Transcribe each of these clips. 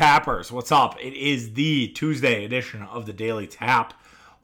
Tappers, what's up? It is the Tuesday edition of the Daily Tap.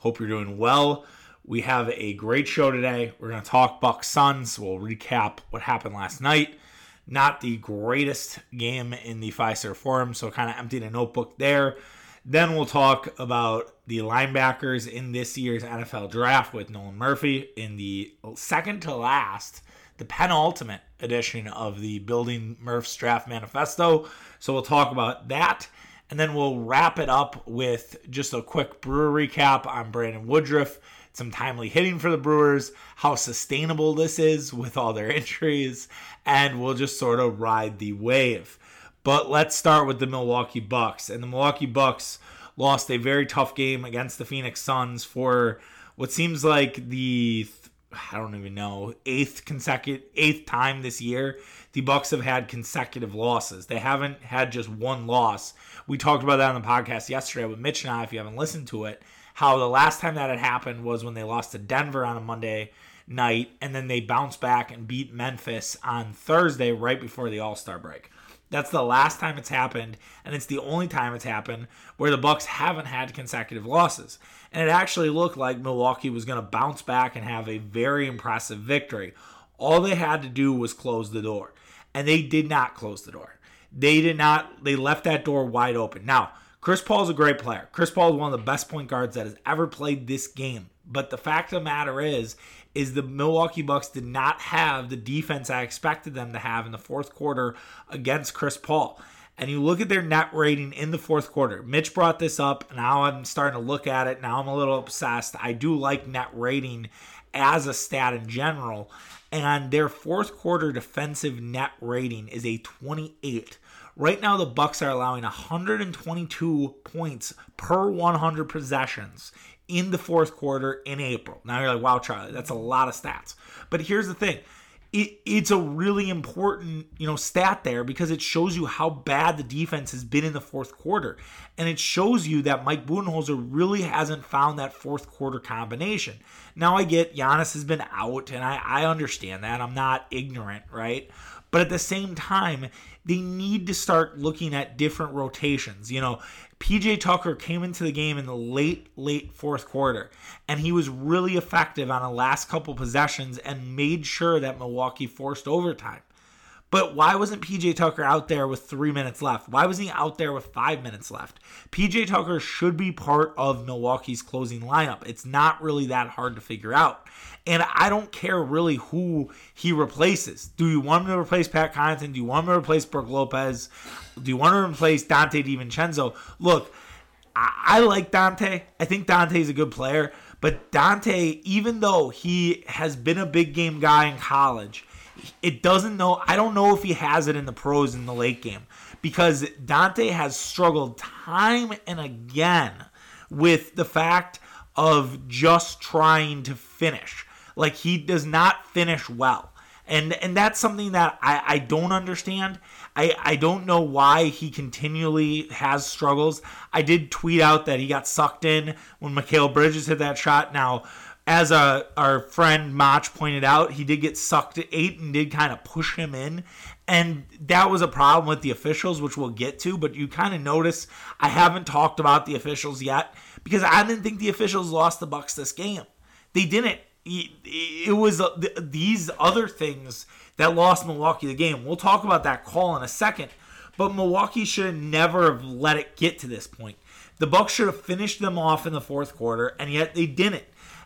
Hope you're doing well. We have a great show today. We're going to talk Bucks Suns. We'll recap what happened last night. Not the greatest game in the Fiserv Forum, so kind of emptied a notebook there. Then we'll talk about the linebackers in this year's NFL draft with Nolan Murphy in the second to last, the penultimate edition of the Building Murph's Draft Manifesto. So we'll talk about that. And then we'll wrap it up with just a quick Brewer recap on Brandon Woodruff, some timely hitting for the Brewers, how sustainable this is with all their injuries, and we'll just sort of ride the wave. But let's start with the Milwaukee Bucks. And the Milwaukee Bucks lost a very tough game against the Phoenix Suns for what seems like the I don't even know eighth consecutive eighth time this year the Bucks have had consecutive losses. They haven't had just one loss. We talked about that on the podcast yesterday with Mitch and I. If you haven't listened to it, how the last time that had happened was when they lost to Denver on a Monday night, and then they bounced back and beat Memphis on Thursday right before the All Star break. That's the last time it's happened, and it's the only time it's happened where the Bucks haven't had consecutive losses. And it actually looked like Milwaukee was going to bounce back and have a very impressive victory. All they had to do was close the door, and they did not close the door. They did not. They left that door wide open. Now, Chris Paul is a great player. Chris Paul is one of the best point guards that has ever played this game. But the fact of the matter is, is the Milwaukee Bucks did not have the defense I expected them to have in the fourth quarter against Chris Paul. And you look at their net rating in the fourth quarter. Mitch brought this up. Now I'm starting to look at it. Now I'm a little obsessed. I do like net rating as a stat in general. And their fourth quarter defensive net rating is a 28. Right now, the Bucks are allowing 122 points per 100 possessions in the fourth quarter in April. Now you're like, wow, Charlie, that's a lot of stats. But here's the thing. It, it's a really important, you know, stat there because it shows you how bad the defense has been in the fourth quarter, and it shows you that Mike Budenholzer really hasn't found that fourth quarter combination. Now I get Giannis has been out, and I, I understand that. I'm not ignorant, right? But at the same time, they need to start looking at different rotations. You know, PJ Tucker came into the game in the late, late fourth quarter, and he was really effective on the last couple possessions and made sure that Milwaukee forced overtime. But why wasn't PJ Tucker out there with three minutes left? Why wasn't he out there with five minutes left? PJ Tucker should be part of Milwaukee's closing lineup. It's not really that hard to figure out. And I don't care really who he replaces. Do you want him to replace Pat Connaughton? Do you want him to replace Brook Lopez? Do you want to replace Donte DiVincenzo? Look, I, I like Donte. I think Donte's a good player. But Donte, even though he has been a big game guy in college, it doesn't know. I don't know if he has it in the pros in the late game because Donte has struggled time and again with the fact of just trying to finish. Like he does not finish well. And and that's something that I, I don't understand. I, I don't know why he continually has struggles. I did tweet out that he got sucked in when Mikal Bridges hit that shot. Now, as a, our friend Mach pointed out, he did get sucked at eight and did kind of push him in. And that was a problem with the officials, which we'll get to. But you kind of notice I haven't talked about the officials yet because I didn't think the officials lost the Bucks this game. They didn't. It was uh, these other things that lost Milwaukee the game. We'll talk about that call in a second. But Milwaukee should have never have let it get to this point. The Bucks should have finished them off in the fourth quarter, and yet they didn't.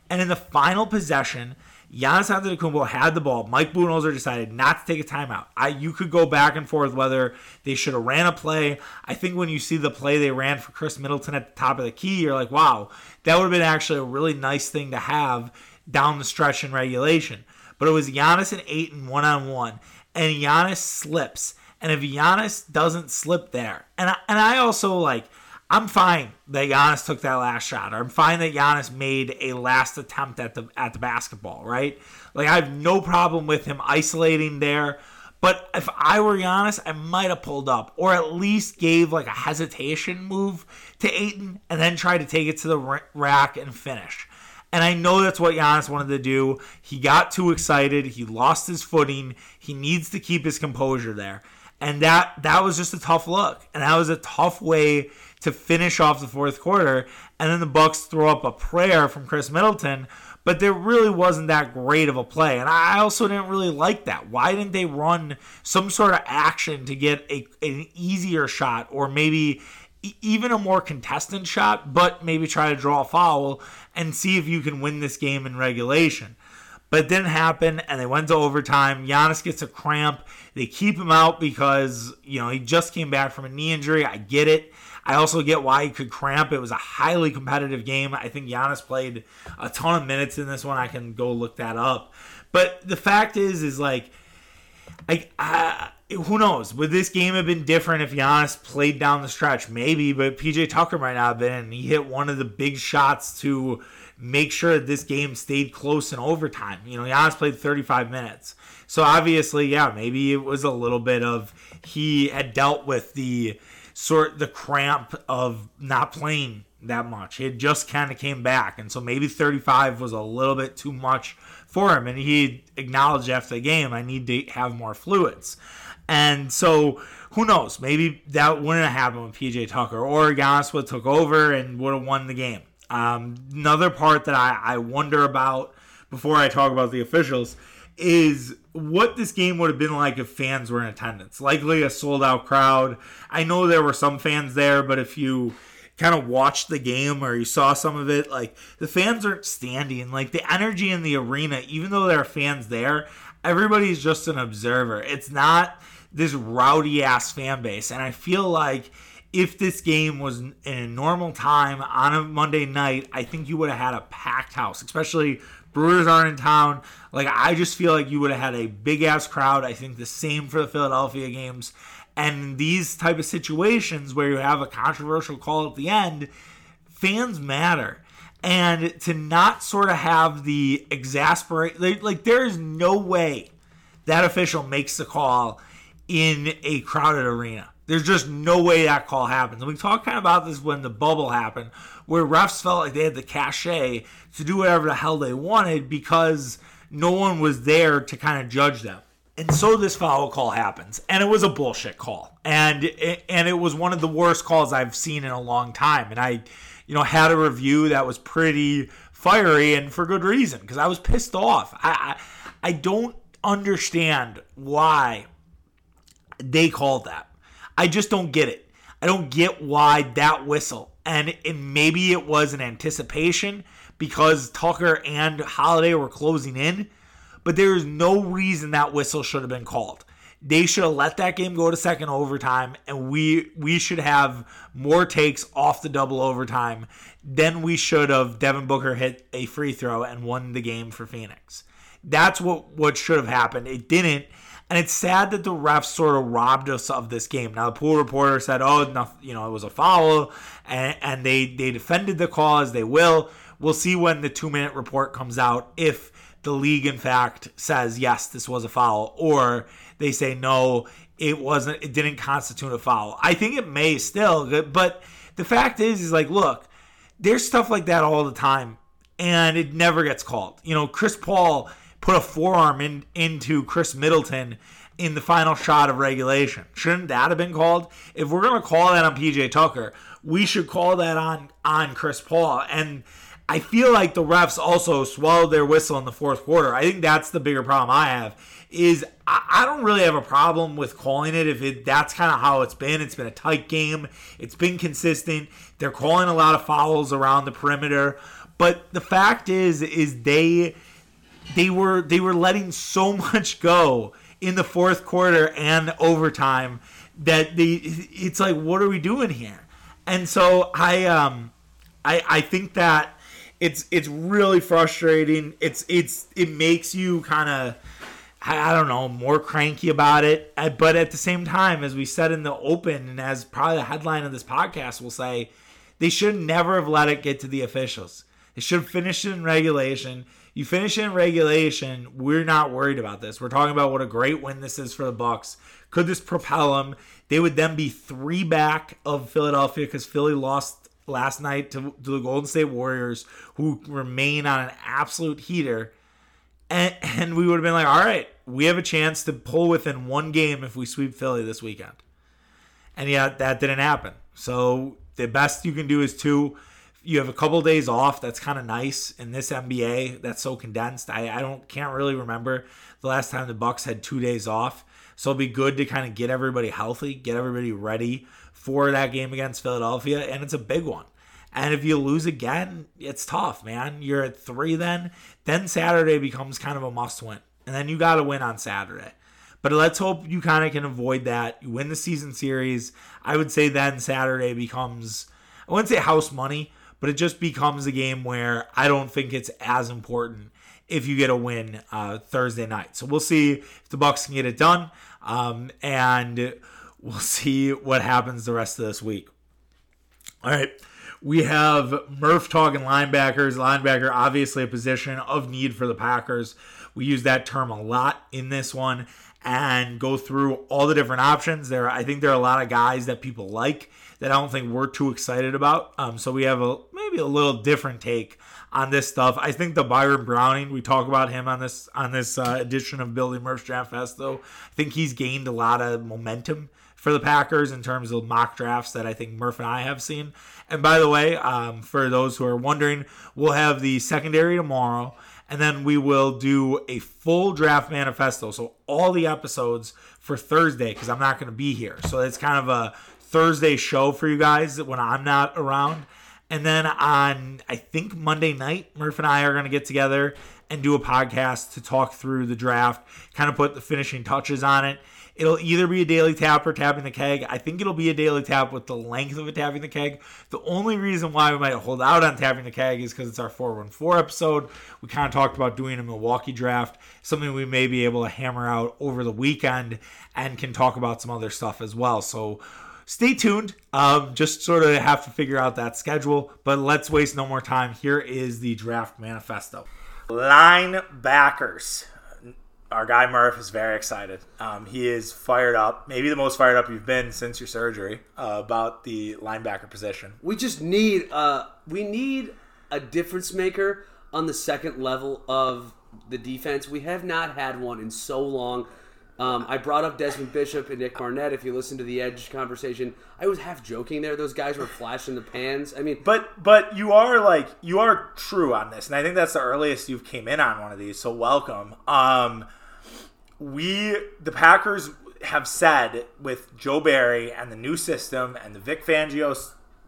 And in the final possession, Giannis Antetokounmpo had the ball. Mike Budenholzer decided not to take a timeout. I you could go back and forth whether they should have ran a play. I think when you see the play they ran for Khris Middleton at the top of the key, you're like, wow, that would have been actually a really nice thing to have down the stretch in regulation. But it was Giannis and Ayton one on one, and Giannis slips. And if Giannis doesn't slip there, and I, and I also like I'm fine that Giannis took that last shot, or I'm fine that Giannis made a last attempt at the at the basketball, right? Like I have no problem with him isolating there. But if I were Giannis, I might have pulled up, or at least gave like a hesitation move to Ayton, and then tried to take it to the rack and finish. And I know that's what Giannis wanted to do. He got too excited. He lost his footing. He needs to keep his composure there. And that that was just a tough look. And that was a tough way to finish off the fourth quarter. And then the Bucks throw up a prayer from Khris Middleton, but there really wasn't that great of a play. And I also didn't really like that. Why didn't they run some sort of action to get a, an easier shot or maybe even a more contested shot, but maybe try to draw a foul and see if you can win this game in regulation? But it didn't happen, and they went to overtime. Giannis gets a cramp. They keep him out because, you know, he just came back from a knee injury. I get it. I also get why he could cramp. It was a highly competitive game. I think Giannis played a ton of minutes in this one. I can go look that up. But the fact is, is like, I, I who knows? Would this game have been different if Giannis played down the stretch? Maybe, but PJ Tucker might not have been. And he hit one of the big shots to make sure that this game stayed close in overtime. You know, Giannis played 35 minutes. So obviously, yeah, maybe it was a little bit of he had dealt with the sort the cramp of not playing that much. It just kind of came back. And so maybe 35 was a little bit too much for him. And he acknowledged after the game, I need to have more fluids. And so who knows? Maybe that wouldn't have happened with PJ Tucker or Giannis would took over and would have won the game. Um, another part that I, I wonder about before I talk about the officials is what this game would have been like if fans were in attendance. Likely a sold out crowd. I know there were some fans there, but if you kind of watched the game or you saw some of it, like the fans aren't standing. Like the energy in the arena, even though there are fans there, everybody's just an observer. It's not this rowdy ass fan base. And I feel like if this game was in a normal time on a Monday night, I think you would have had a packed house, especially Brewers aren't in town. Like I just feel like you would have had a big ass crowd. I think the same for the Philadelphia games. And these type of situations where you have a controversial call at the end, fans matter. And to not sort of have the exasperate like, there is no way that official makes the call in a crowded arena. There's just no way that call happens. And we talked kind of about this when the bubble happened, where refs felt like they had the cachet to do whatever the hell they wanted because no one was there to kind of judge them. And so this foul call happens, and it was a bullshit call, and it, and it was one of the worst calls I've seen in a long time. And I, you know, had a review that was pretty fiery, and for good reason, because I was pissed off. I, I I don't understand why they called that. I just don't get it. I don't get why that whistle. And it, maybe it was an anticipation because Tucker and Holiday were closing in, but there is no reason that whistle should have been called. They should have let that game go to second overtime, and we we should have more takes off the double overtime. Then we should have Devin Booker hit a free throw and won the game for Phoenix. That's what what should have happened. It didn't, and it's sad that the refs sort of robbed us of this game. Now the pool reporter said, "Oh, no, you know, it was a foul," and, and they they defended the cause. They will. We'll see when the two minute report comes out if the league, in fact, says yes, this was a foul, or they say no, it wasn't. It didn't constitute a foul. I think it may still, but the fact is, is like, look, there's stuff like that all the time, and it never gets called. You know, Chris Paul put a forearm in into Khris Middleton in the final shot of regulation. Shouldn't that have been called? If we're gonna call that on PJ Tucker, we should call that on on Chris Paul. And I feel like the refs also swallowed their whistle in the fourth quarter. I think that's the bigger problem I have. Is I, I don't really have a problem with calling it if it that's kind of how it's been. It's been a tight game. It's been consistent. They're calling a lot of fouls around the perimeter. But the fact is, is they they were they were letting so much go in the fourth quarter and overtime that they it's like what are we doing here and so i um i i think that it's it's really frustrating it's it's it makes you kind of I don't know, more cranky about it. But at the same time, as we said in the open, and as probably the headline of this podcast will say, they should never have let it get to the officials. They should have finished it in regulation. You finish in regulation, we're not worried about this. We're talking about what a great win this is for the Bucks. Could this propel them? They would then be three back of Philadelphia because Philly lost last night to, to the Golden State Warriors, who remain on an absolute heater. and, and we would have been like, all right, we have a chance to pull within one game if we sweep Philly this weekend. And yet that didn't happen. So the best you can do is two. You have a couple days off. That's kind of nice in this NBA. That's so condensed. I, I don't can't really remember the last time the Bucks had two days off. So it'll be good to kind of get everybody healthy, get everybody ready for that game against Philadelphia, and it's a big one. And if you lose again, it's tough, man. You're at three then. Then Saturday becomes kind of a must win. And then you got to win on Saturday. But let's hope you kind of can avoid that. You win the season series. I would say then Saturday becomes, I wouldn't say house money, but it just becomes a game where I don't think it's as important if you get a win uh, Thursday night. So we'll see if the Bucks can get it done, um, and we'll see what happens the rest of this week. All right. We have Murph talking linebackers. Linebacker, obviously, a position of need for the Packers. We use that term a lot in this one and go through all the different options. There, I think there are a lot of guys that people like that I don't think we're too excited about. Um, so we have a maybe a little different take on this stuff. I think the Baron Browning, we talk about him on this on this uh, edition of Billy Murph's Draft Fest, though. I think he's gained a lot of momentum for the Packers in terms of mock drafts that I think Murph and I have seen. And by the way, um, for those who are wondering, we'll have the secondary tomorrow and then we will do a full draft manifesto. So all the episodes for Thursday because I'm not going to be here. So it's kind of a Thursday show for you guys when I'm not around. And then on I think Monday night, Murph and I are going to get together and do a podcast to talk through the draft, kind of put the finishing touches on it. It'll either be a daily tap or tapping the keg. I think it'll be a daily tap with the length of a tapping the keg. The only reason why we might hold out on tapping the keg is because it's our 414 episode. We kind of talked about doing a Milwaukee draft, something we may be able to hammer out over the weekend and can talk about some other stuff as well. So stay tuned. Um, just sort of have to figure out that schedule. But let's waste no more time. Here is the draft manifesto. Linebackers our guy Murph is very excited. Um, he is fired up, maybe the most fired up you've been since your surgery uh, about the linebacker position. We just need uh, we need a difference maker on the second level of the defense. We have not had one in so long. Um, I brought up Desmond Bishop and Nick Barnett. If you listen to the Edge conversation, I was half joking there. Those guys were flashing the pans. I mean, but but you are like you are true on this, and I think that's the earliest you've came in on one of these. So welcome. Um, we the Packers have said with Joe Barry and the new system and the Vic Fangio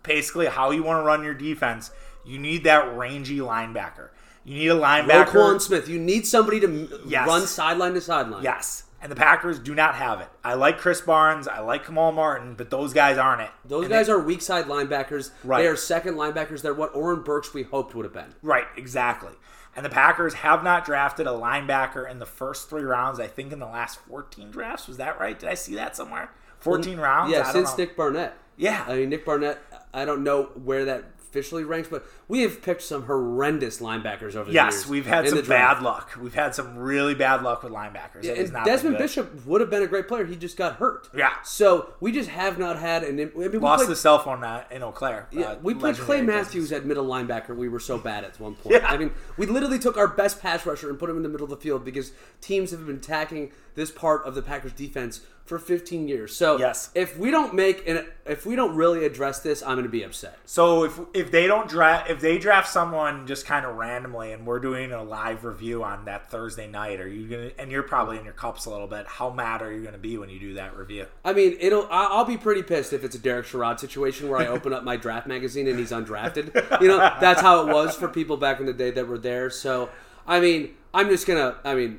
basically how you want to run your defense, you need that rangy linebacker. You need a linebacker. Roquan Smith. You need somebody to yes. run sideline to sideline. Yes. And the Packers do not have it. I like Krys Barnes. I like Kamal Martin, but those guys aren't it. Those and guys they, are weak side linebackers. Right. They are second linebackers. They're what Oren Burks we hoped would have been. Right, exactly. And the Packers have not drafted a linebacker in the first three rounds. I think in the last 14 drafts. Was that right? Did I see that somewhere? 14 rounds? Yeah, since Nick Barnett. Yeah. I mean, Nick Barnett, I don't know where that officially ranks, but we have picked some horrendous linebackers over the yes, years. Yes, we've had some bad luck. We've had some really bad luck with linebackers. Yeah, and Desmond Bishop would have been a great player. He just got hurt. Yeah. So we just have not had an. I mean, Lost played, the cell phone in Eau Claire. Yeah, uh, we played Clay Matthews business. at middle linebacker. We were so bad at one point. Yeah. I mean, we literally took our best pass rusher and put him in the middle of the field because teams have been attacking this part of the Packers defense for 15 years. So yes. if we don't make and if we don't really address this, I'm going to be upset. So if if they don't draft if they draft someone just kind of randomly and we're doing a live review on that Thursday night, are you going to and you're probably in your cups a little bit. How mad are you going to be when you do that review? I mean, it'll I'll be pretty pissed if it's a Derek Sherrod situation where I open up my draft magazine and he's undrafted. You know, that's how it was for people back in the day that were there. So, I mean, I'm just going to I mean,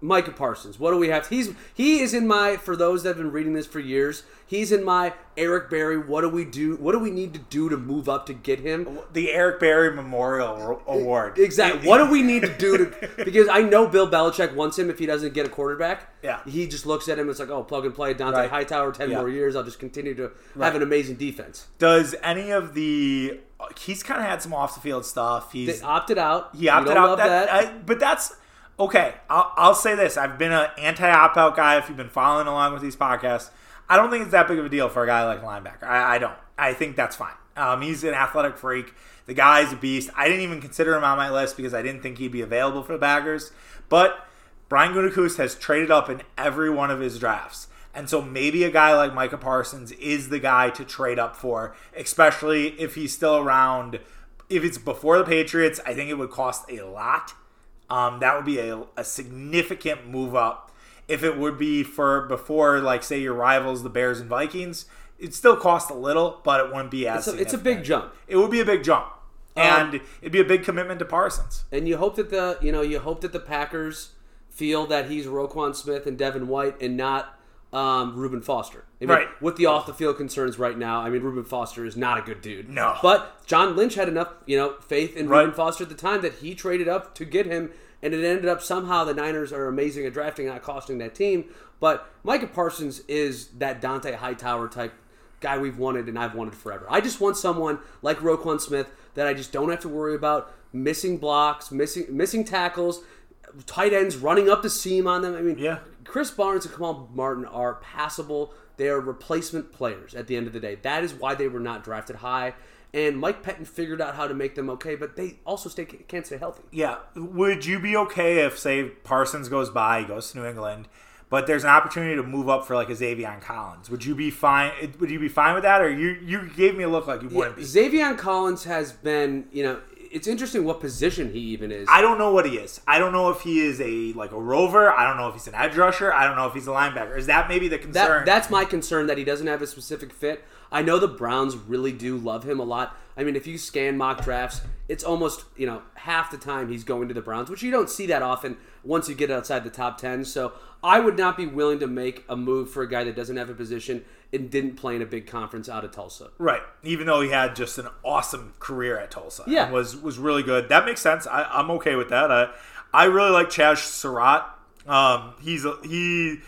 Micah Parsons. What do we have? He's he is in my for those that have been reading this for years. He's in my Eric Berry. What do we do? What do we need to do to move up to get him? The Eric Berry Memorial Award. Exactly. what do we need to do to? Because I know Bill Belichick wants him if he doesn't get a quarterback. Yeah. He just looks at him. And it's like, oh, plug and play. Dont'a right. Hightower, ten yeah. more years. I'll just continue to right. have an amazing defense. Does any of the? He's kind of had some off the field stuff. He's they opted out. He opted out. That, that. I, but that's okay, I'll, I'll say this. I've been an anti opt out guy if you've been following along with these podcasts. I don't think it's that big of a deal for a guy like linebacker. I, I don't. I think that's fine. Um, he's an athletic freak. The guy's a beast. I didn't even consider him on my list because I didn't think he'd be available for the Packers. But Brian Gutekunst has traded up in every one of his drafts. And so maybe a guy like Micah Parsons is the guy to trade up for, especially if he's still around. If it's before the Patriots, I think it would cost a lot. Um, that would be a, a significant move up. If it would be for before, like, say, your rivals, the Bears and Vikings, it'd still cost a little, but it wouldn't be as It's a, it's a big jump. It would be a big jump. And it'd be a big commitment to Parsons. And you hope that the you know you hope that the Packers feel that he's Roquan Smith and Devin White and not um, Reuben Foster. I mean, Right. With the off the field concerns right now, I mean Reuben Foster is not a good dude. No. But John Lynch had enough you know faith in Right. Reuben Foster at the time that he traded up to get him, and it ended up somehow the Niners are amazing at drafting, not costing that team. But Micah Parsons is that Dont'a Hightower type guy we've wanted and I've wanted forever. I just want someone like Roquan Smith that I just don't have to worry about missing blocks, missing missing tackles, tight ends running up the seam on them. I mean, Yeah. Krys Barnes and Kamal Martin are passable. They are replacement players at the end of the day. That is why they were not drafted high. And Mike Pettine figured out how to make them okay, but they also stay can't stay healthy. Yeah. Would you be okay if, say, Parsons goes by, he goes to New England, but there's an opportunity to move up for like a Zaven Collins? Would you be fine? Would you be fine with that, or you you gave me a look like you wouldn't be? Zaven Collins has been, you know, it's interesting what position he even is. I don't know what he is. I don't know if he is a like a rover. I don't know if he's an edge rusher. I don't know if he's a linebacker. Is that maybe the concern? That, that's my concern that he doesn't have a specific fit. I know the Browns really do love him a lot. I mean, if you scan mock drafts, it's almost you know half the time he's going to the Browns, which you don't see that often once you get outside the top ten. So I would not be willing to make a move for a guy that doesn't have a position and didn't play in a big conference out of Tulsa. Right. Even though he had just an awesome career at Tulsa. Yeah. and was was really good. That makes sense. I, I'm okay with that. I I really like Chazz Surratt. Um, he's a, he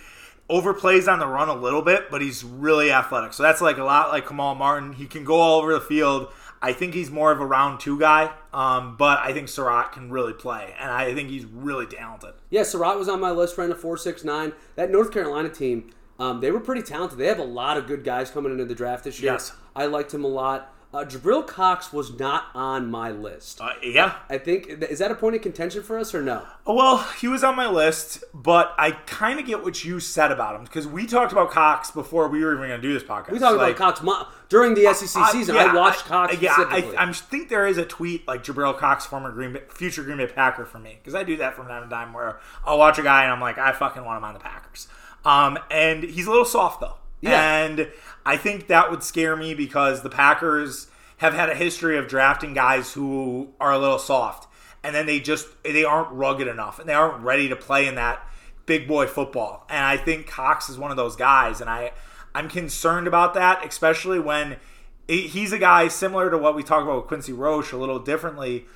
overplays on the run a little bit, but he's really athletic. So that's like a lot like Kamal Martin. He can go all over the field. I think he's more of a round two guy, um, but I think Surratt can really play, and I think he's really talented. Yeah, Surratt was on my list, ran a four six nine. That North Carolina team, um, they were pretty talented. They have a lot of good guys coming into the draft this year. Yes. I liked him a lot. Uh, Jabril Cox was not on my list. Uh, yeah, I think is that a point of contention for us or no? Well, he was on my list, but I kind of get what you said about him because we talked about Cox before we were even going to do this podcast. We talked Like, about Cox mo- during the SEC I- season. yeah, I watched Cox Yeah. I, I think there is a tweet like Jabril Cox, former Green Bay, future Green Bay Packer, for me because I do that from time to time where I'll watch a guy and I'm like, I fucking want him on the Packers. Um, and he's a little soft though, Yeah. and I think that would scare me because the Packers have had a history of drafting guys who are a little soft, and then they just they aren't rugged enough and they aren't ready to play in that big boy football. And I think Cox is one of those guys, and I I'm concerned about that, especially when he's a guy similar to what we talk about with Quincy Roche a little differently.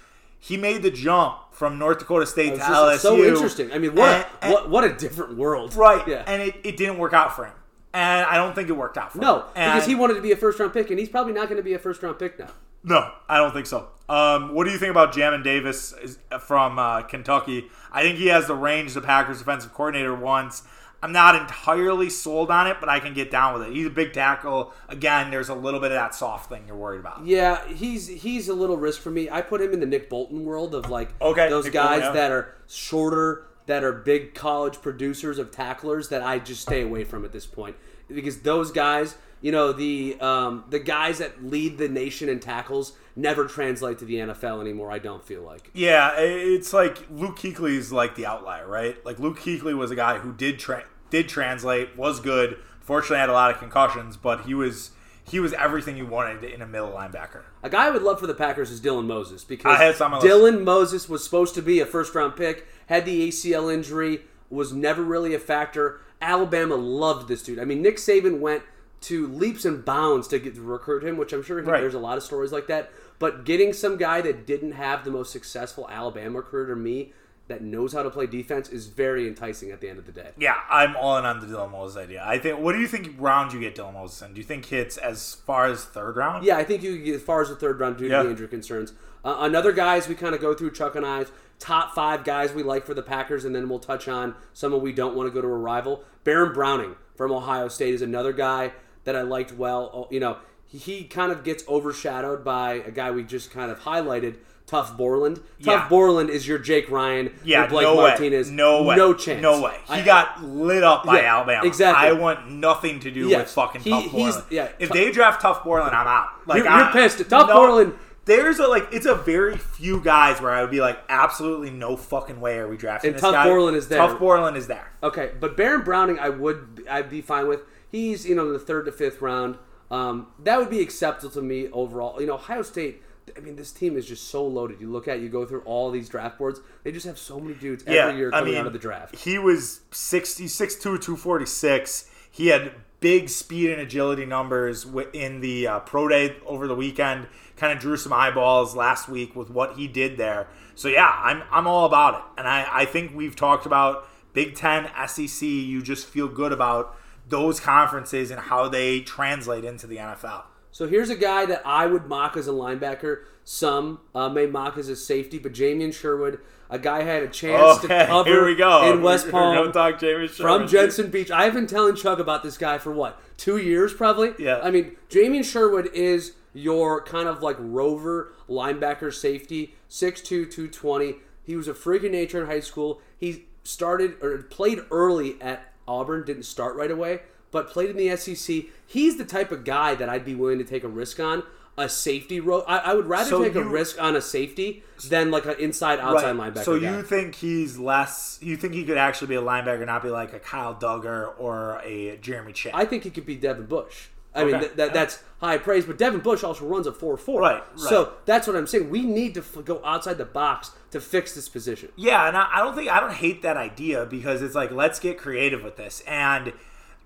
He made the jump from North Dakota State to LSU. so interesting. I mean, what And- a, what what a different world, right? Yeah. And it, it didn't work out for him, and I don't think it worked out for him. no, because And- he wanted to be a first round pick, and he's probably not going to be a first round pick now. No, I don't think so. Um, what do you think about Jamin Davis from uh, Kentucky? I think he has the range the Packers defensive coordinator wants. I'm not entirely sold on it, but I can get down with it. He's a big tackle. Again, there's a little bit of that soft thing you're worried about. Yeah, he's he's a little risk for me. I put him in the Nick Bolton world of like Okay, those Nick guys Bolton, yeah. that are shorter, that are big college producers of tacklers that I just stay away from at this point because those guys, you know, the um, the guys that lead the nation in tackles never translate to the NFL anymore. I don't feel like. Yeah, it's like Luke Kuechly is like the outlier, right? Like Luke Kuechly was a guy who did tra- did translate, was good. Fortunately, had a lot of concussions, but he was he was everything you wanted in a middle linebacker. A guy I would love for the Packers is Dylan Moses because I had some on Dylan Moses was supposed to be a first round pick, had the ACL injury, was never really a factor. Alabama loved this dude. I mean, Nick Saban went to leaps and bounds to get to recruit him, which I'm sure he, Right. there's a lot of stories like that. But getting some guy that didn't have the most successful Alabama recruiter, to me, that knows how to play defense, is very enticing at the end of the day. Yeah, I'm all in on the Dylan Moses idea. I think. What do you think round you get Dylan Moses in? Do you think hits as far as third round? Yeah, I think you get as far as the third round due to the injury concerns. Uh, another as we kind of go through Chuck and I's top five guys we like for the Packers, and then we'll touch on someone we don't want to go to a rival. Baron Browning from Ohio State is another guy that I liked well. Oh, You know, he, kind of gets overshadowed by a guy we just kind of highlighted, Tuf Borland. Tuf Yeah. Borland is your Jake Ryan, Yeah, Blake no Martinez. way. No way. No chance. No way. He I- got lit up by Yeah, Alabama. exactly. I want nothing to do Yes. with fucking He- Tuf Borland. yeah, if Tuf- they draft Tuf Borland, I'm out. Like You're- I- you're pissed. Tuf Borland- There's a like, it's a very few guys where I would be like, absolutely no fucking way are we drafting And this Tuf guy. Borland is there. Tuf Borland is there. Okay, but Baron Browning, I would I'd be fine with. He's you know in the third to fifth round. Um, that would be acceptable to me overall. You know, Ohio State. I mean, this team is just so loaded. You look at, you go through all these draft boards. They just have so many dudes every yeah, year I coming mean, out of the draft. He was 60, 6'2", 246. He had big speed and agility numbers in the uh, pro day over the weekend. Kind of drew some eyeballs last week with what he did there. So yeah, I'm I'm all about it, and I I think we've talked about Big Ten, SEC. You just feel good about those conferences and how they translate into the NFL. So here's a guy that I would mock as a linebacker. Some uh, may mock as a safety, but Jamien Sherwood, a guy had a chance to Okay, cover here we go in West Palm. talk James from Jensen Beach. I've been telling Chuck about this guy for what two years, probably. Yeah. I mean, Jamien Sherwood is your kind of like rover linebacker safety, 6'2", 220. He was a freak of nature in high school. He started or played early at Auburn. Didn't start right away, but played in the SEC. He's the type of guy that I'd be willing to take a risk on. A safety role. I, I would rather So take a risk on a safety than like an inside outside Right. linebacker. So guy. you think he's less? You think he could actually be a linebacker, not be like a Kyle Dugger or a Jeremy Chinn? I think he could be Devin Bush. I mean, Okay. th- that's high praise, but Devin Bush also runs a 4 4. Right, right. So that's what I'm saying. We need to f- go outside the box to fix this position. Yeah, and I, I don't think I don't hate that idea because it's like let's get creative with this and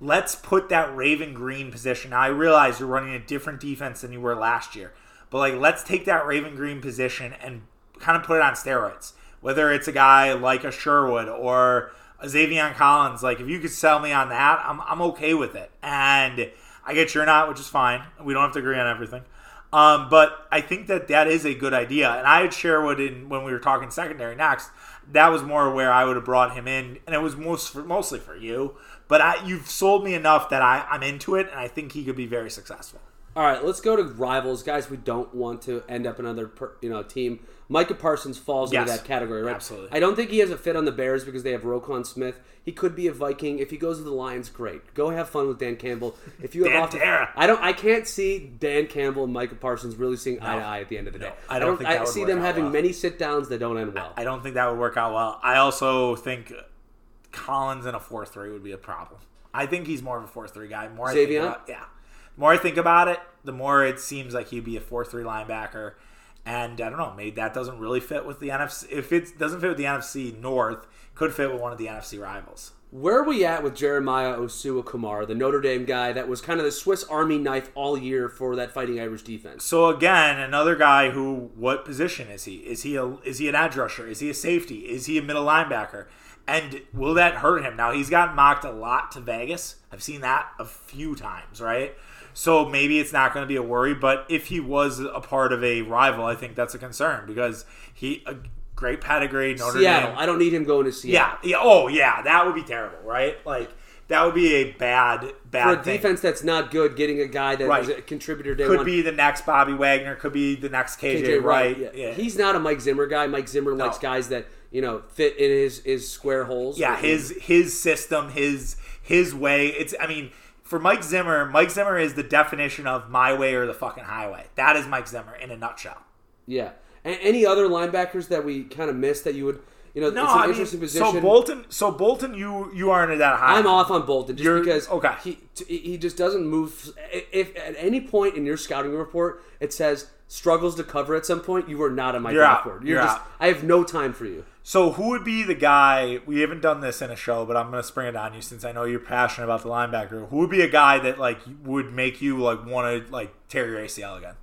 let's put that Raven Greene position. Now I realize you're running a different defense than you were last year, but like let's take that Raven Greene position and kind of put it on steroids. Whether it's a guy like a Sherwood or a Zaven Collins, like if you could sell me on that, I'm I'm okay with it. And I get you're not, which is fine. We don't have to agree on everything. Um, but I think that that is a good idea. And I had Sherwood in when we were talking secondary next. That was more where I would have brought him in, and it was most for, mostly for you. But I, you've sold me enough that I, I'm into it, and I think he could be very successful. All right, let's go to rivals, guys. We don't want to end up another per, you know team. Micah Parsons falls into that category, right? absolutely. I don't think he has a fit on the Bears because they have Roquan Smith. He could be a Viking if he goes to the Lions. Great, go have fun with Dan Campbell. If you have Dan off. I don't. I can't see Dan Campbell and Micah Parsons really seeing eye to eye at the end of the day. I don't think that would I see them having well. many sit downs that don't end well. I don't think that would work out well. I also think Collins in a four three would be a problem. I think he's more of a four three guy. More I think Zaven? about, yeah. The more I think about it, the more it seems like he'd be a four three linebacker. And I don't know, maybe that doesn't really fit with the NFC. If it doesn't fit with the NFC North, could fit with one of the NFC rivals. Where are we at with Jeremiah Owusu-Koramoah, the Notre Dame guy that was kind of the Swiss Army knife all year for that Fighting Irish defense? So again, another guy who, what position is he? Is he a is he an edge rusher? Is he a safety? Is he a middle linebacker? And will that hurt him? Now he's gotten mocked a lot to Vegas. I've seen that a few times, right? So maybe it's not going to be a worry. But if he was a part of a rival, I think that's a concern because he a great pedigree. Notre Seattle. Dame. I don't need him going to Seattle. Yeah, yeah. Oh, yeah. That would be terrible, right? Like that would be a bad, bad For a thing. defense that's not good, getting a guy that Right. was a contributor day could one. be the next Bobby Wagner. Could be the next KJ, KJ Wright. yeah. Yeah. He's not a Mike Zimmer guy. Mike Zimmer likes guys that you know fit in his his square holes. yeah, mm-hmm. his his system, his his way. It's I mean, for Mike Zimmer, Mike Zimmer is the definition of my way or the fucking highway. That is Mike Zimmer in a nutshell. yeah. A- any other linebackers that we kind of missed that you would you know? No, it's an I mean, interesting position. so Bolton, so Bolton, you you aren't at that high. I'm off on Bolton just You're- because okay. he t- he just doesn't move. If at any point in your scouting report it says struggles to cover at some point, you are not on my You're draft out. board. You're, You're just out. I have no time for you. So who would be the guy? We haven't done this in a show, but I'm going to spring it on you since I know you're passionate about the linebacker. Who would be a guy that like would make you like want to like tear your ACL again?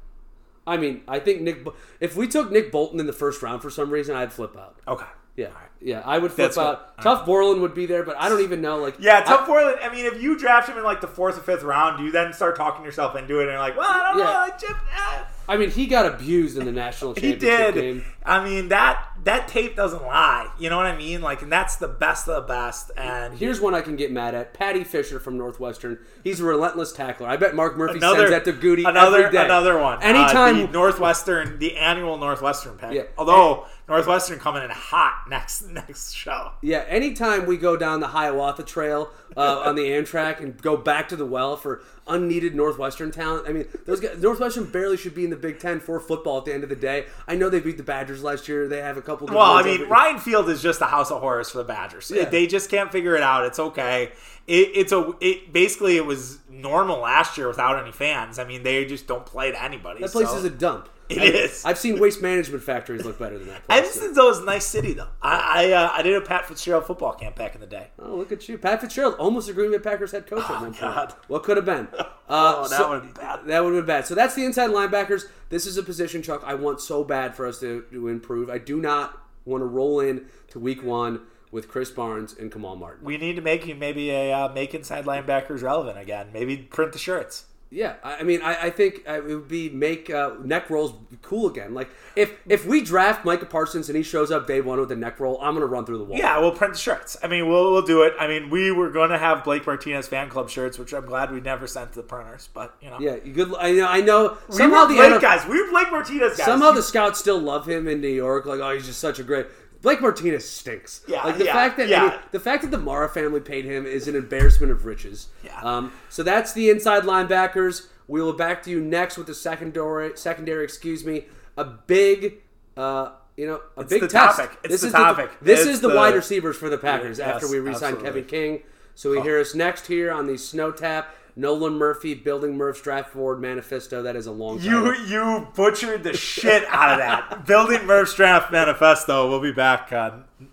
I mean, I think Nick. If we took Nick Bolton in the first round for some reason, I'd flip out. Okay. Yeah, yeah, I would flip That's what- out. Tuf Borland would be there, but I don't even know. Like, Yeah, I- Tuf Borland. I mean, if you draft him in like the fourth or fifth round, do you then start talking yourself into it and you're like, well, I don't Yeah. know, like, Chip, eh. I mean, he got abused in the national he championship did. game. I mean, that that tape doesn't lie. You know what I mean? Like, and that's the best of the best. And Here's one I can get mad at: Paddy Fisher from Northwestern. He's a relentless tackler. I bet Mark Murphy another sends that to Goody another every day. another one. Anytime. Uh, the Northwestern, the annual Northwestern pick. Yeah. Although Northwestern coming in hot next next show. Yeah, anytime we go down the Hiawatha Trail uh, on the Amtrak and go back to the well for unneeded Northwestern talent, I mean, those guys, Northwestern barely should be in the Big Ten for football at the end of the day. I know they beat the Badgers last year. They have a couple. Well, I mean, over- Ryan Field is just a house of horrors for the Badgers. Yeah. They just can't figure it out. It's okay. It, it's a it basically it was normal last year without any fans. I mean, they just don't play to anybody. that place so. is a dump. It I, is. I've seen waste management factories look better than that. Place. Evanston is a nice city though. I I, uh, I did a Pat Fitzgerald football camp back in the day. Oh, look at you. Pat Fitzgerald, almost a Green Bay Packers head coach at one point. God. What could have been? Uh, Oh, that so- would've been bad. That would have been bad. So that's the inside linebackers. This is a position, Chuck, I want so bad for us to, to improve. I do not want to roll in to week one with Krys Barnes and Kamal Martin. We need to make you maybe a uh, make inside linebackers relevant again. Maybe print the shirts. Yeah, I mean, I, I think uh, it would be make uh, neck rolls cool again. Like if if we draft Micah Parsons and he shows up day one with a neck roll, I'm gonna run through the wall. Yeah, we'll print the shirts. I mean, we'll we'll do it. I mean, we were going to have Blake Martinez fan club shirts, which I'm glad we never sent to the printers. But you know, yeah. You good? I know. I know. we Somehow were the Blake NFL guys. We were Blake Martinez guys. Somehow the scouts still love him in New York. Like, oh, he's just such a great. Blake Martinez stinks. Yeah, like the yeah, fact that yeah. the fact that the Mara family paid him is an embarrassment of riches. Yeah. Um, so that's the inside linebackers. We will back to you next with the secondary. Secondary, excuse me. A big, uh, you know, a big the test. topic. It's this the is topic. this It's is the, the- wide receivers for the Packers Yes, after we re-sign. Kevin King. So we hear us next here on the Snow Tap. Nolan Murphy building Murph's draft board manifesto. That is a long time. You you butchered the shit out of that. Building Murph's draft manifesto. We'll be back uh,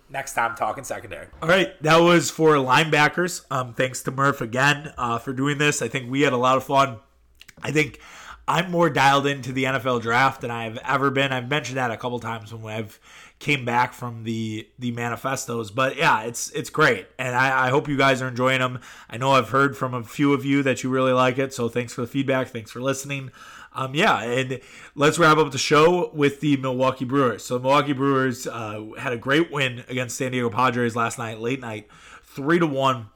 next time talking secondary. All right, that was for linebackers. Um, thanks to Murph again uh, for doing this. I think we had a lot of fun. I think I'm more dialed into the NFL draft than I've ever been. I've mentioned that a couple times when I've came back from the the manifestos. But yeah, it's it's great, and I, I hope you guys are enjoying them. I know I've heard from a few of you that you really like it, so thanks for the feedback. Thanks for listening. Um, yeah, and let's wrap up the show with the Milwaukee Brewers. So Milwaukee Brewers uh, had a great win against San Diego Padres last night, late night, three to one.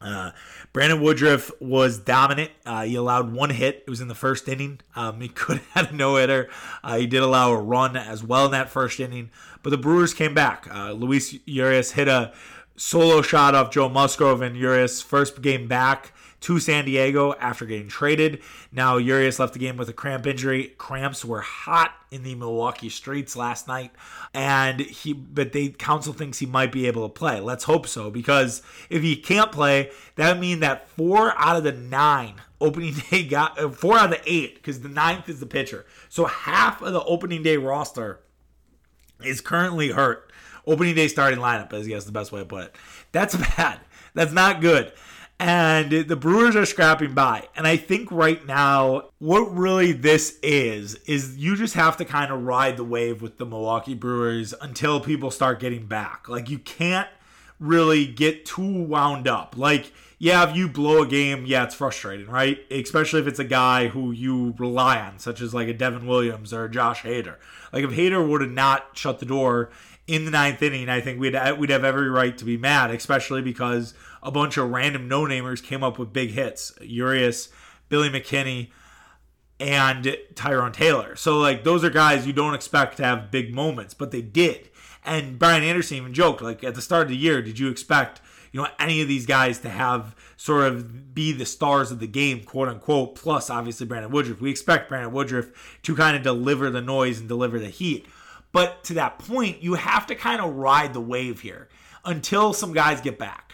Uh, Brandon Woodruff was dominant. Uh, he allowed one hit. It was in the first inning. Um, he could have had a no hitter. Uh, he did allow a run as well in that first inning. But the Brewers came back. Uh, Luis Urias hit a solo shot off Joe Musgrove in Urias' first game back to San Diego after getting traded. Now Urias left the game with a cramp injury. Cramps were hot in the Milwaukee streets last night, and he but they council thinks he might be able to play. Let's hope so because if he can't play, that would mean that four out of the nine opening day got uh, four out of the eight because the ninth is the pitcher. So half of the opening day roster is currently hurt. Opening day starting lineup, as I guess the best way to put it. That's bad. That's not good. And the Brewers are scrapping by. And I think right now, what really this is, is you just have to kind of ride the wave with the Milwaukee Brewers until people start getting back. Like, you can't really get too wound up. Like, yeah, if you blow a game, yeah, it's frustrating, right? Especially if it's a guy who you rely on, such as like a Devin Williams or a Josh Hader. Like if Hader would have not shut the door in the ninth inning, I think we'd uh, we'd have every right to be mad, especially because a bunch of random no-namers came up with big hits. Urias, Billy McKinney, and Tyrone Taylor. So like those are guys you don't expect to have big moments, but they did. And Brian Anderson even joked like at the start of the year, did you expect you know any of these guys to have sort of be the stars of the game, quote unquote? Plus obviously Brandon Woodruff. We expect Brandon Woodruff to kind of deliver the noise and deliver the heat. But to that point, you have to kind of ride the wave here until some guys get back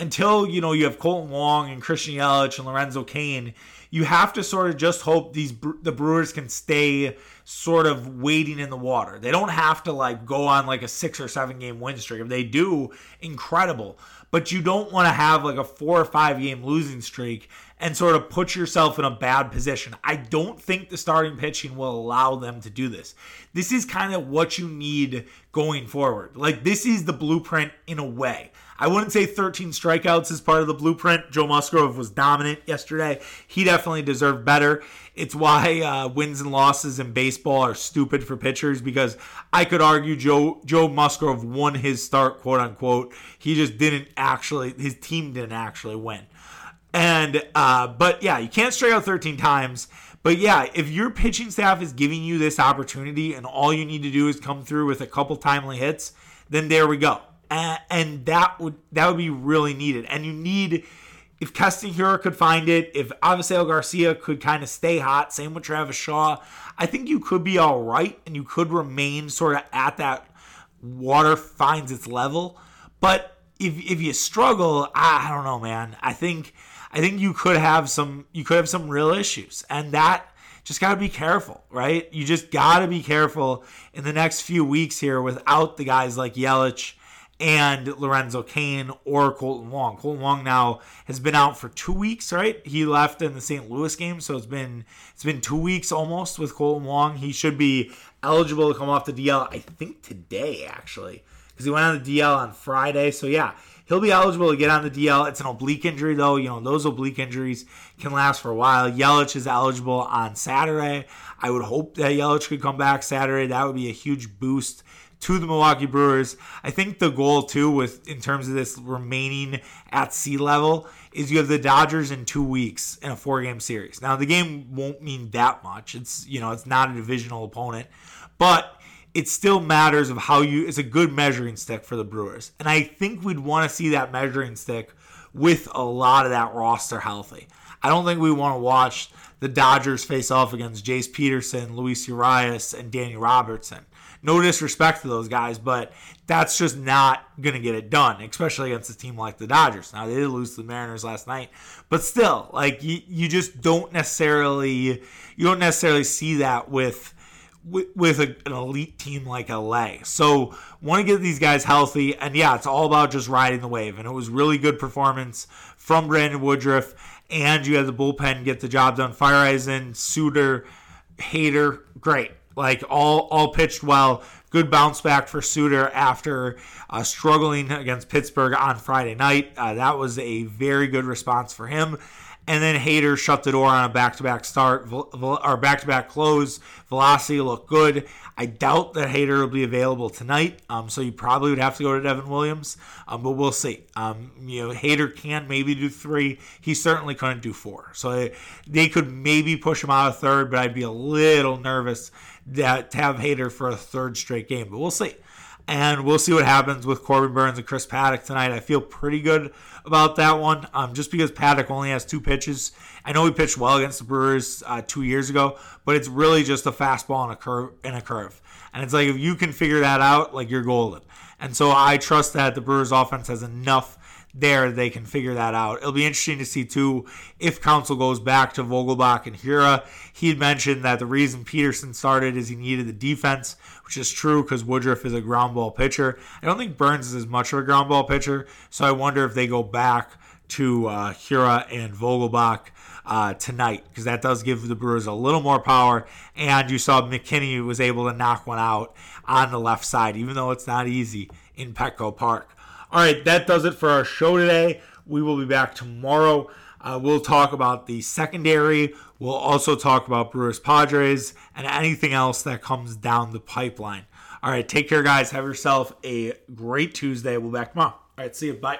until you know you have Kolten Wong and Christian Yelich and Lorenzo Cain, you have to sort of just hope these the Brewers can stay sort of waiting in the water. They don't have to like go on like a six or seven game win streak. If they do, incredible. But you don't want to have like a four or five game losing streak and sort of put yourself in a bad position. I don't think the starting pitching will allow them to do this. This is kind of what you need going forward. Like this is the blueprint in a way. I wouldn't say 13 strikeouts is part of the blueprint. Joe Musgrove was dominant yesterday. He definitely deserved better. It's why uh, wins and losses in baseball are stupid for pitchers because I could argue Joe Joe Musgrove won his start, quote unquote. He just didn't actually. His team didn't actually win. And uh, but yeah, you can't strike out 13 times. But yeah, if your pitching staff is giving you this opportunity and all you need to do is come through with a couple timely hits, then there we go. And, that would that would be really needed. And you need if Keston Hiura could find it, if Avisail Garcia could kind of stay hot, same with Travis Shaw, I think you could be all right and you could remain sort of at that water finds its level. But if if you struggle, I, I don't know, man. I think I think you could have some you could have some real issues, and that just got to be careful, right? You just got to be careful in the next few weeks here without the guys like Yelich and Lorenzo Cain or Kolten Wong. Kolten Wong now has been out for two weeks, right? He left in the St. Louis game, so it's been it's been two weeks almost with Kolten Wong. He should be eligible to come off the DL, I think today actually, because he went on the DL on Friday. So yeah, He'll be eligible to get on the DL. It's an oblique injury, though. You know, those oblique injuries can last for a while. Yelich is eligible on Saturday. I would hope that Yelich could come back Saturday. That would be a huge boost to the Milwaukee Brewers. I think the goal too with in terms of this remaining at sea level is you have the Dodgers in 2 weeks in a four game series. Now the game won't mean that much. It's you know, it's not a divisional opponent, but it still matters of how you it's a good measuring stick for the Brewers. And I think we'd want to see that measuring stick with a lot of that roster healthy. I don't think we want to watch the Dodgers face off against Jace Peterson, Luis Urias, and Danny Robertson. No disrespect to those guys, but that's just not going to get it done, especially against a team like the Dodgers. Now, they did lose to the Mariners last night, but still, like, you, you just don't necessarily, you don't necessarily see that with with, a, an elite team like LA. So want to get these guys healthy, and yeah, it's all about just riding the wave. And it was really good performance from Brandon Woodruff, and you had the bullpen get the job done. Feyereisen, Suter, Hader, great. Like all all pitched well. Good bounce back for Suter after uh, struggling against Pittsburgh on Friday night. Uh, that was a very good response for him and then Hader shut the door on a back-to-back start or back-to-back close. Velocity looked good. I doubt that Hader will be available tonight, um, so you probably would have to go to Devin Williams, um, but we'll see. Um, you know, Hader can maybe do three. He certainly couldn't do four, so they, they could maybe push him out of third, but I'd be a little nervous that to have Hader for a third straight game. But we'll see and we'll see what happens with Corbin Burnes and Chris Paddack tonight. I feel pretty good about that one, um, just because Paddock only has two pitches. I know he pitched well against the Brewers uh, two years ago, but it's really just a fastball and a curve and a curve. And it's like if you can figure that out, like you're golden. And so I trust that the Brewers offense has enough there they can figure that out. It'll be interesting to see too if Counsell goes back to Vogelbach and Hiura. He had mentioned that the reason Peterson started is he needed the defense, which is true because Woodruff is a ground ball pitcher. I don't think Burnes is as much of a ground ball pitcher, so I wonder if they go back to uh, and Vogelbach. Uh, tonight because that does give the Brewers a little more power. And you saw McKinney was able to knock one out on the left side, even though it's not easy in Petco Park. All right, that does it for our show today. We will be back tomorrow. Uh, we'll talk about the secondary. We'll also talk about Brewers Padres and anything else that comes down the pipeline. All right, take care, guys. Have yourself a great Tuesday. We'll be back tomorrow. All right, see you. Bye.